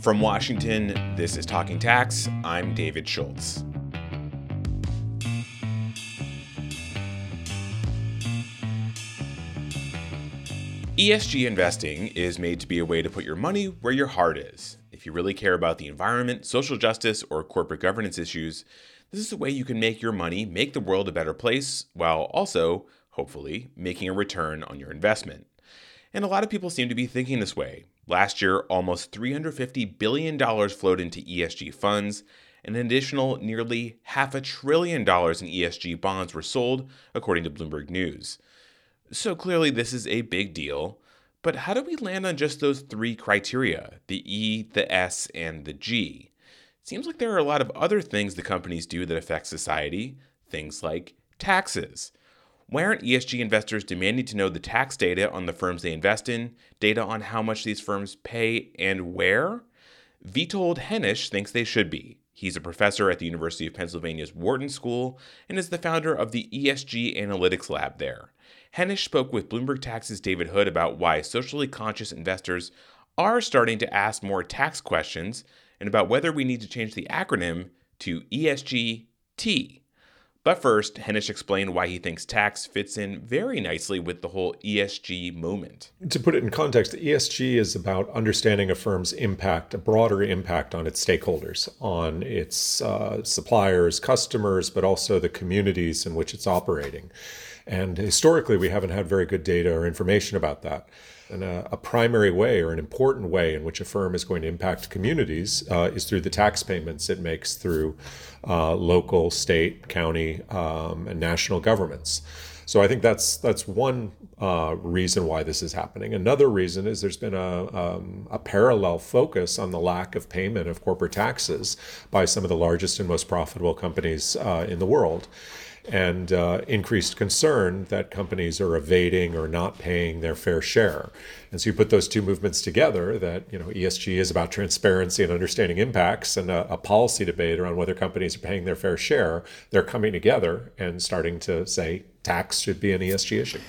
From Washington, this is Talking Tax. I'm David Schultz. ESG investing is made to be a way to put your money where your heart is. If you really care about the environment, social justice, or corporate governance issues, this is a way you can make your money make the world a better place while also, hopefully, making a return on your investment. And a lot of people seem to be thinking this way. Last year, almost $350 billion flowed into ESG funds, and an additional nearly half a trillion dollars in ESG bonds were sold, according to Bloomberg News. So clearly, this is a big deal. But how do we land on just those three criteria the E, the S, and the G? It seems like there are a lot of other things the companies do that affect society, things like taxes. Why aren't ESG investors demanding to know the tax data on the firms they invest in, data on how much these firms pay and where? Witold Henisz thinks they should be. He's a professor at the University of Pennsylvania's Wharton School and is the founder of the ESG Analytics Lab there. Henisz spoke with Bloomberg Tax's David Hood about why socially conscious investors are starting to ask more tax questions and about whether we need to change the acronym to ESGT. But first, Henisz explained why he thinks tax fits in very nicely with the whole ESG moment. To put it in context, ESG is about understanding a firm's impact, a broader impact on its stakeholders, on its uh, suppliers, customers, but also the communities in which it's operating. And historically, we haven't had very good data or information about that. And a, a, primary way or an important way in which a firm is going to impact communities uh, is through the tax payments it makes through uh, local, state, county, um, and national governments. So I think that's that's one uh, reason why this is happening. Another reason is there's been a, um, a parallel focus on the lack of payment of corporate taxes by some of the largest and most profitable companies uh, in the world and uh, increased concern that companies are evading or not paying their fair share. And so you put those two movements together that you know ESG is about transparency and understanding impacts and a, a policy debate around whether companies are paying their fair share. They're coming together and starting to say tax should be an ESG issue.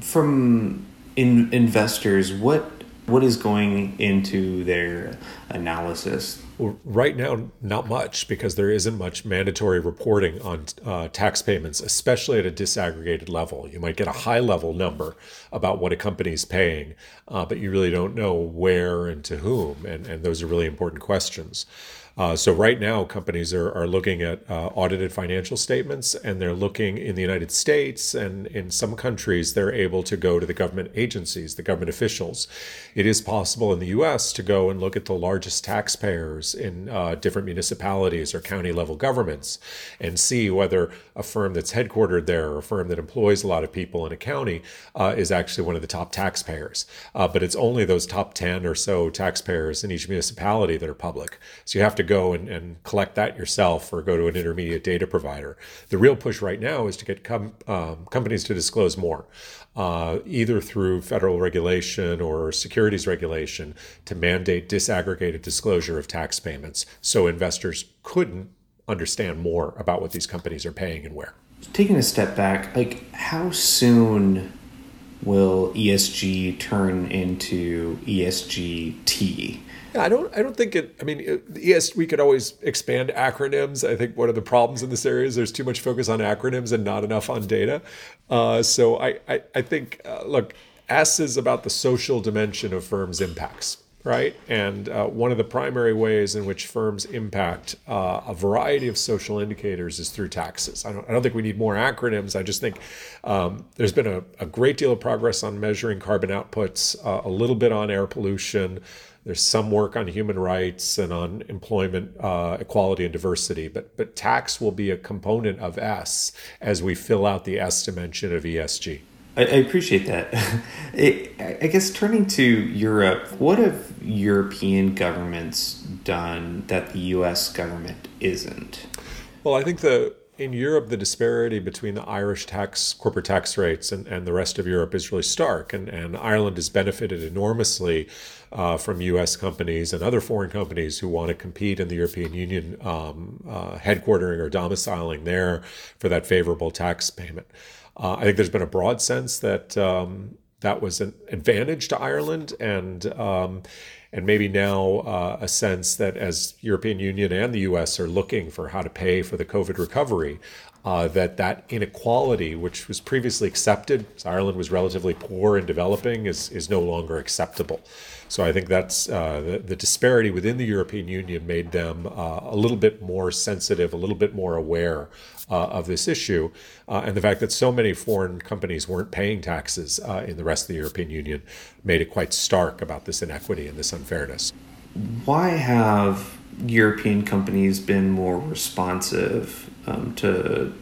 From in investors, what what is going into their analysis? Right now, not much because there isn't much mandatory reporting on uh, tax payments, especially at a disaggregated level. You might get a high level number about what a company is paying, uh, but you really don't know where and to whom. And, and those are really important questions. Uh, so right now, companies are, are looking at uh, audited financial statements, and they're looking in the United States and in some countries, they're able to go to the government agencies, the government officials. It is possible in the U.S. to go and look at the largest taxpayers in uh, different municipalities or county level governments, and see whether a firm that's headquartered there or a firm that employs a lot of people in a county uh, is actually one of the top taxpayers. Uh, but it's only those top ten or so taxpayers in each municipality that are public. So you have to go and, and collect that yourself or go to an intermediate data provider. The real push right now is to get com- um, companies to disclose more, uh, either through federal regulation or securities regulation to mandate disaggregated disclosure of tax payments so investors couldn't understand more about what these companies are paying and where. Taking a step back, like how soon will ESG turn into ESGT? I don't. I don't think it. I mean, yes, we could always expand acronyms. I think one of the problems in this area is there's too much focus on acronyms and not enough on data. Uh, so I, I, I think, uh, look, S is about the social dimension of firms' impacts, right? And uh, one of the primary ways in which firms impact uh, a variety of social indicators is through taxes. I don't, I don't think we need more acronyms. I just think um, there's been a, a, great deal of progress on measuring carbon outputs, uh, a little bit on air pollution. There's some work on human rights and on employment uh, equality and diversity, but but tax will be a component of S as we fill out the S dimension of ESG. I, I appreciate that. It, I guess turning to Europe, what have European governments done that the U.S. government isn't? Well, I think the in Europe, the disparity between the Irish tax corporate tax rates and, and the rest of Europe is really stark. And, and Ireland has benefited enormously uh, from U.S. companies and other foreign companies who want to compete in the European Union, um, uh, headquartering or domiciling there for that favorable tax payment. Uh, I think there's been a broad sense that um, that was an advantage to Ireland, and um, and maybe now uh, a sense that as European Union and the U.S. are looking for how to pay for the COVID recovery, uh, that that inequality, which was previously accepted, Ireland was relatively poor and developing, is is no longer acceptable. So I think that's uh, the, the, disparity within the European Union made them uh, a little bit more sensitive, a little bit more aware uh, of this issue, uh, and the fact that so many foreign companies weren't paying taxes uh, in the rest of the European Union made it quite stark about this inequity and this unfairness. Why have European companies been more responsive um, to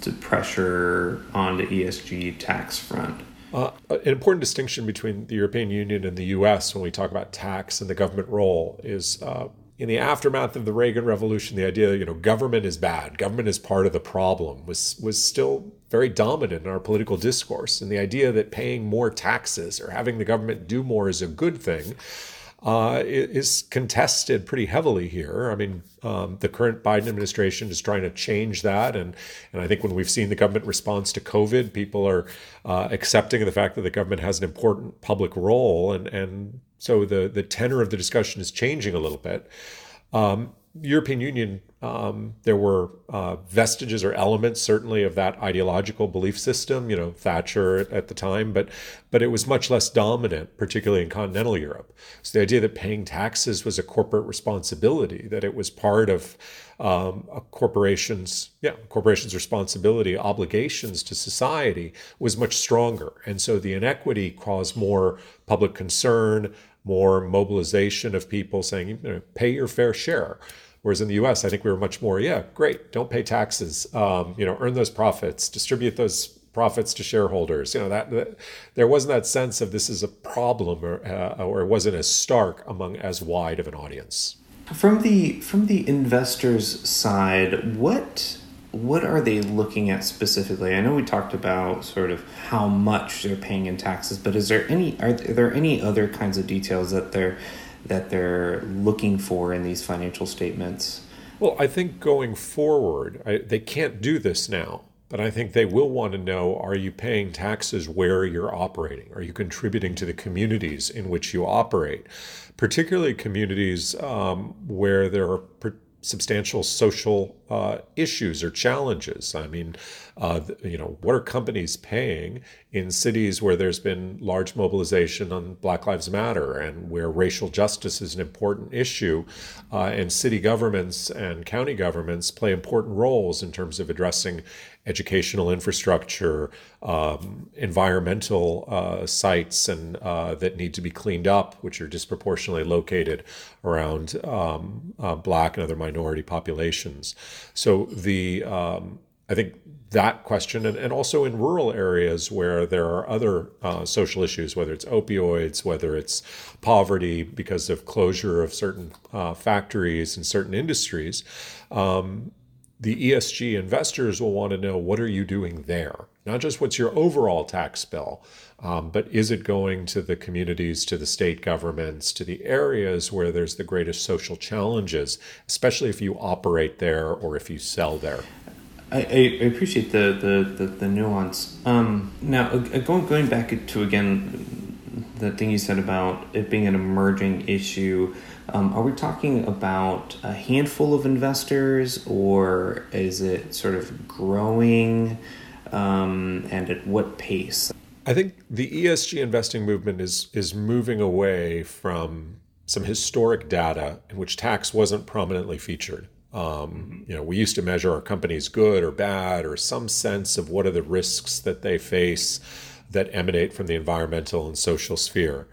to pressure on the ESG tax front? Uh, an important distinction between the European Union and the US when we talk about tax and the government role is uh, in the aftermath of the Reagan Revolution, the idea you know government is bad, government is part of the problem, was was still very dominant in our political discourse. And the idea that paying more taxes or having the government do more is a good thing uh, is contested pretty heavily here. I mean, um, the current Biden administration is trying to change that, and and I think when we've seen the government response to COVID, people are uh, accepting the fact that the government has an important public role, and and so the the tenor of the discussion is changing a little bit. Um, European Union, um, there were uh, vestiges or elements certainly of that ideological belief system. You know, Thatcher at the time, but but it was much less dominant, particularly in continental Europe. So the idea that paying taxes was a corporate responsibility, that it was part of um, a corporation's yeah corporation's responsibility, obligations to society, was much stronger, and so the inequity caused more public concern more mobilization of people saying, you know, pay your fair share. Whereas in the U.S., I think we were much more, yeah, great, don't pay taxes, um, you know, earn those profits, distribute those profits to shareholders. You know that, that there wasn't that sense of this is a problem, or uh, or it wasn't as stark among as wide of an audience. From the from the investors' side, what what are they looking at specifically? I know we talked about sort of how much they're paying in taxes, but is there any are there any other kinds of details that they're that they're looking for in these financial statements? Well, I think going forward, I, they can't do this now, but I think they will want to know are you paying taxes where you're operating? Are you contributing to the communities in which you operate? Particularly communities um, where there are substantial social uh, issues or challenges. I mean, uh, you know, what are companies paying in cities where there's been large mobilization on Black Lives Matter and where racial justice is an important issue, uh, and city governments and county governments play important roles in terms of addressing educational infrastructure, um, environmental uh, sites, and uh, that need to be cleaned up, which are disproportionately located around um, uh, Black and other minority populations. So the um, I think that question, and, and also in rural areas where there are other uh, social issues, whether it's opioids, whether it's poverty because of closure of certain uh, factories and certain industries, um, the ESG investors will want to know what are you doing there? Not just what's your overall tax bill, um, but is it going to the communities, to the state governments, to the areas where there's the greatest social challenges, especially if you operate there or if you sell there? I, I appreciate the, the, the, the nuance. Um, now, going, going back to again the thing you said about it being an emerging issue. Um, are we talking about a handful of investors, or is it sort of growing, um, and at what pace? I think the ESG investing movement is is moving away from some historic data in which tax wasn't prominently featured. Um, you know, we used to measure our companies good or bad, or some sense of what are the risks that they face that emanate from the environmental and social sphere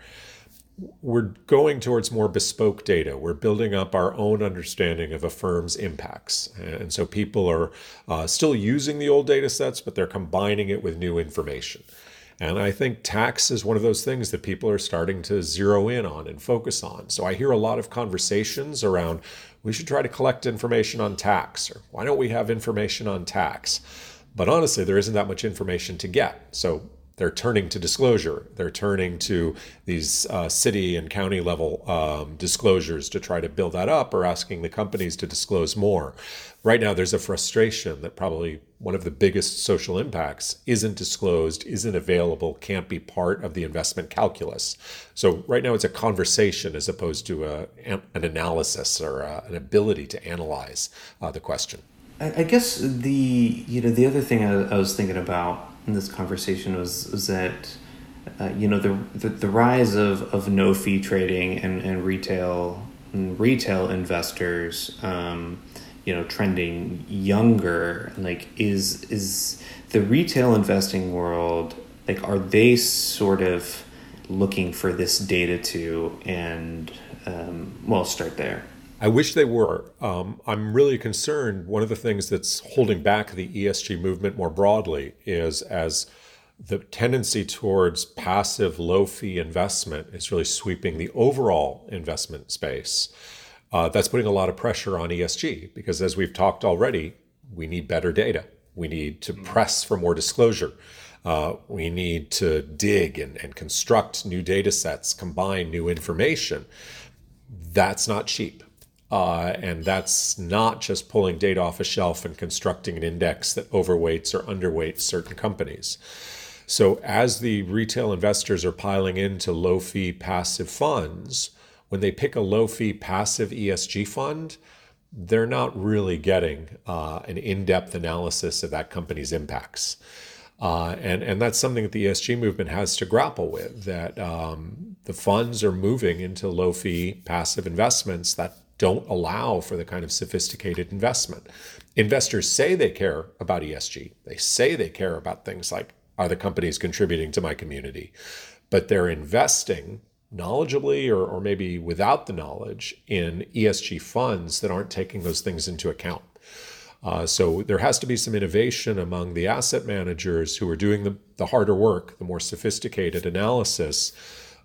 we're going towards more bespoke data. We're building up our own understanding of a firm's impacts. And so people are uh, still using the old data sets, but they're combining it with new information. And I think tax is one of those things that people are starting to zero in on and focus on. So I hear a lot of conversations around we should try to collect information on tax, or why don't we have information on tax? But honestly, there isn't that much information to get. So they're turning to disclosure. They're turning to these uh, city and county level um, disclosures to try to build that up or asking the companies to disclose more. Right now, there's a frustration that probably one of the biggest social impacts isn't disclosed, isn't available, can't be part of the investment calculus. So, right now, it's a conversation as opposed to a, an analysis or a, an ability to analyze uh, the question. I, guess the you know the other thing I, I was thinking about in this conversation was, was that uh, you know the, the, the rise of, of no fee trading and, and retail and retail investors um, you know trending younger like is is the retail investing world like are they sort of looking for this data to and um, well start there I wish they were. Um, I'm really concerned. One of the things that's holding back the ESG movement more broadly is as the tendency towards passive low fee investment is really sweeping the overall investment space. Uh, that's putting a lot of pressure on ESG because, as we've talked already, we need better data. We need to press for more disclosure. Uh, we need to dig and, and construct new data sets, combine new information. That's not cheap. Uh, and that's not just pulling data off a shelf and constructing an index that overweights or underweights certain companies. So, as the retail investors are piling into low fee passive funds, when they pick a low fee passive ESG fund, they're not really getting uh, an in depth analysis of that company's impacts. Uh, and, and that's something that the ESG movement has to grapple with that um, the funds are moving into low fee passive investments that don't allow for the kind of sophisticated investment. Investors say they care about ESG. They say they care about things like are the companies contributing to my community? But they're investing knowledgeably or, or maybe without the knowledge in ESG funds that aren't taking those things into account. Uh, so there has to be some innovation among the asset managers who are doing the, the harder work, the more sophisticated analysis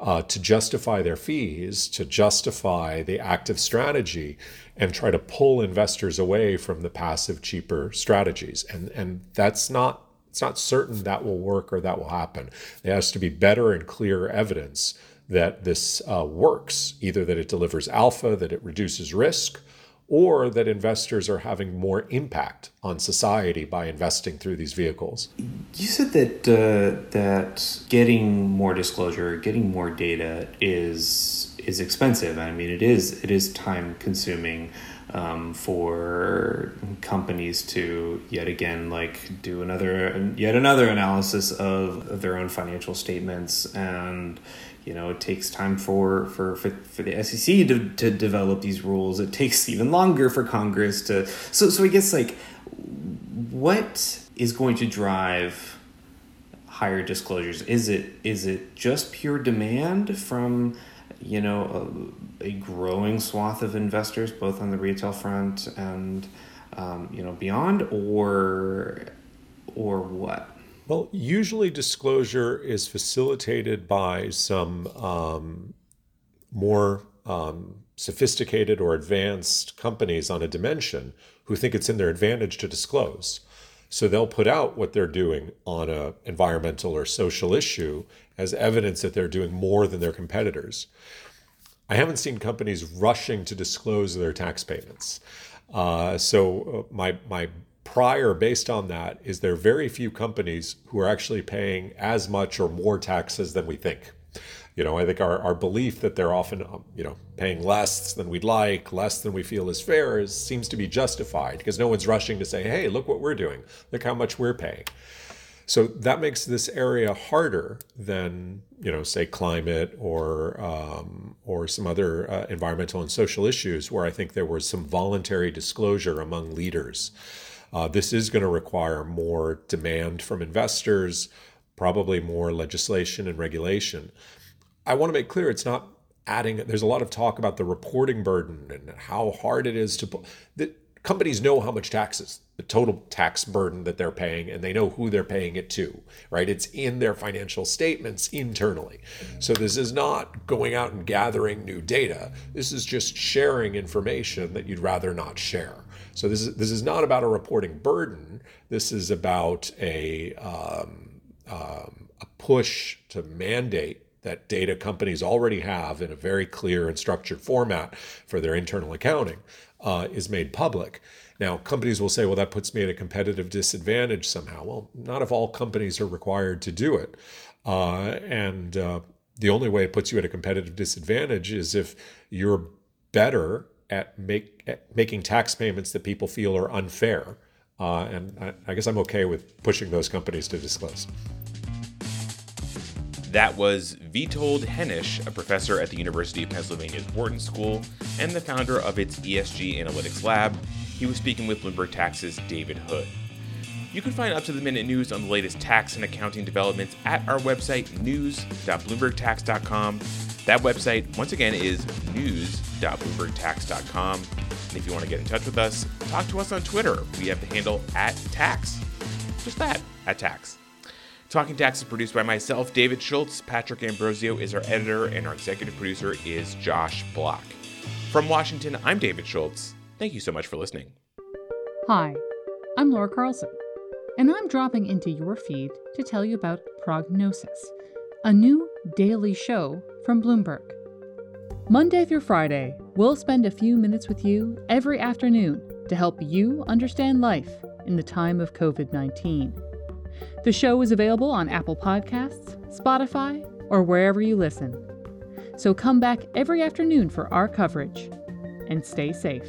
uh, to justify their fees, to justify the active strategy, and try to pull investors away from the passive, cheaper strategies. And and that's not it's not certain that will work or that will happen. There has to be better and clearer evidence that this uh, works, either that it delivers alpha, that it reduces risk, or that investors are having more impact on society by investing through these vehicles. You said that uh, that getting more disclosure, getting more data is is expensive. I mean, it is it is time consuming um, for companies to yet again like do another yet another analysis of, of their own financial statements and you know it takes time for for for, for the SEC to, to develop these rules. It takes even longer for Congress to so so I guess like what is going to drive higher disclosures? Is it is it just pure demand from you know a, a growing swath of investors both on the retail front and um, you know beyond or or what well, usually disclosure is facilitated by some um, more um, sophisticated or advanced companies on a dimension who think it's in their advantage to disclose. So they'll put out what they're doing on a environmental or social issue as evidence that they're doing more than their competitors. I haven't seen companies rushing to disclose their tax payments. Uh, so uh, my my prior based on that is there are very few companies who are actually paying as much or more taxes than we think. You know, I think our, our belief that they're often, um, you know, paying less than we'd like, less than we feel is fair, is, seems to be justified because no one's rushing to say, hey, look what we're doing, look how much we're paying. So that makes this area harder than, you know, say climate or um, or some other uh, environmental and social issues where I think there was some voluntary disclosure among leaders. Uh, this is going to require more demand from investors, probably more legislation and regulation. I want to make clear it's not adding, there's a lot of talk about the reporting burden and how hard it is to. Put. The, companies know how much taxes the total tax burden that they're paying and they know who they're paying it to right it's in their financial statements internally so this is not going out and gathering new data this is just sharing information that you'd rather not share so this is this is not about a reporting burden. This is about a um, um, a push to mandate that data companies already have in a very clear and structured format for their internal accounting uh, is made public. Now, companies will say, well, that puts me at a competitive disadvantage somehow. Well, not if all companies are required to do it. Uh, and uh, the only way it puts you at a competitive disadvantage is if you're better at, make, at making tax payments that people feel are unfair. Uh, and I, I guess I'm okay with pushing those companies to disclose. That was Witold Henisz, a professor at the University of Pennsylvania's Wharton School and the founder of its ESG Analytics Lab. He was speaking with Bloomberg Tax's David Hood. You can find up to the minute news on the latest tax and accounting developments at our website, news.bloombergtax.com. That website, once again, is news.bloombergtax.com. And if you want to get in touch with us, talk to us on Twitter. We have the handle at tax. Just that, at tax. Talking Tax is produced by myself, David Schultz. Patrick Ambrosio is our editor, and our executive producer is Josh Block. From Washington, I'm David Schultz. Thank you so much for listening. Hi, I'm Laura Carlson, and I'm dropping into your feed to tell you about Prognosis, a new daily show from Bloomberg. Monday through Friday, we'll spend a few minutes with you every afternoon to help you understand life in the time of COVID 19. The show is available on Apple Podcasts, Spotify, or wherever you listen. So come back every afternoon for our coverage and stay safe.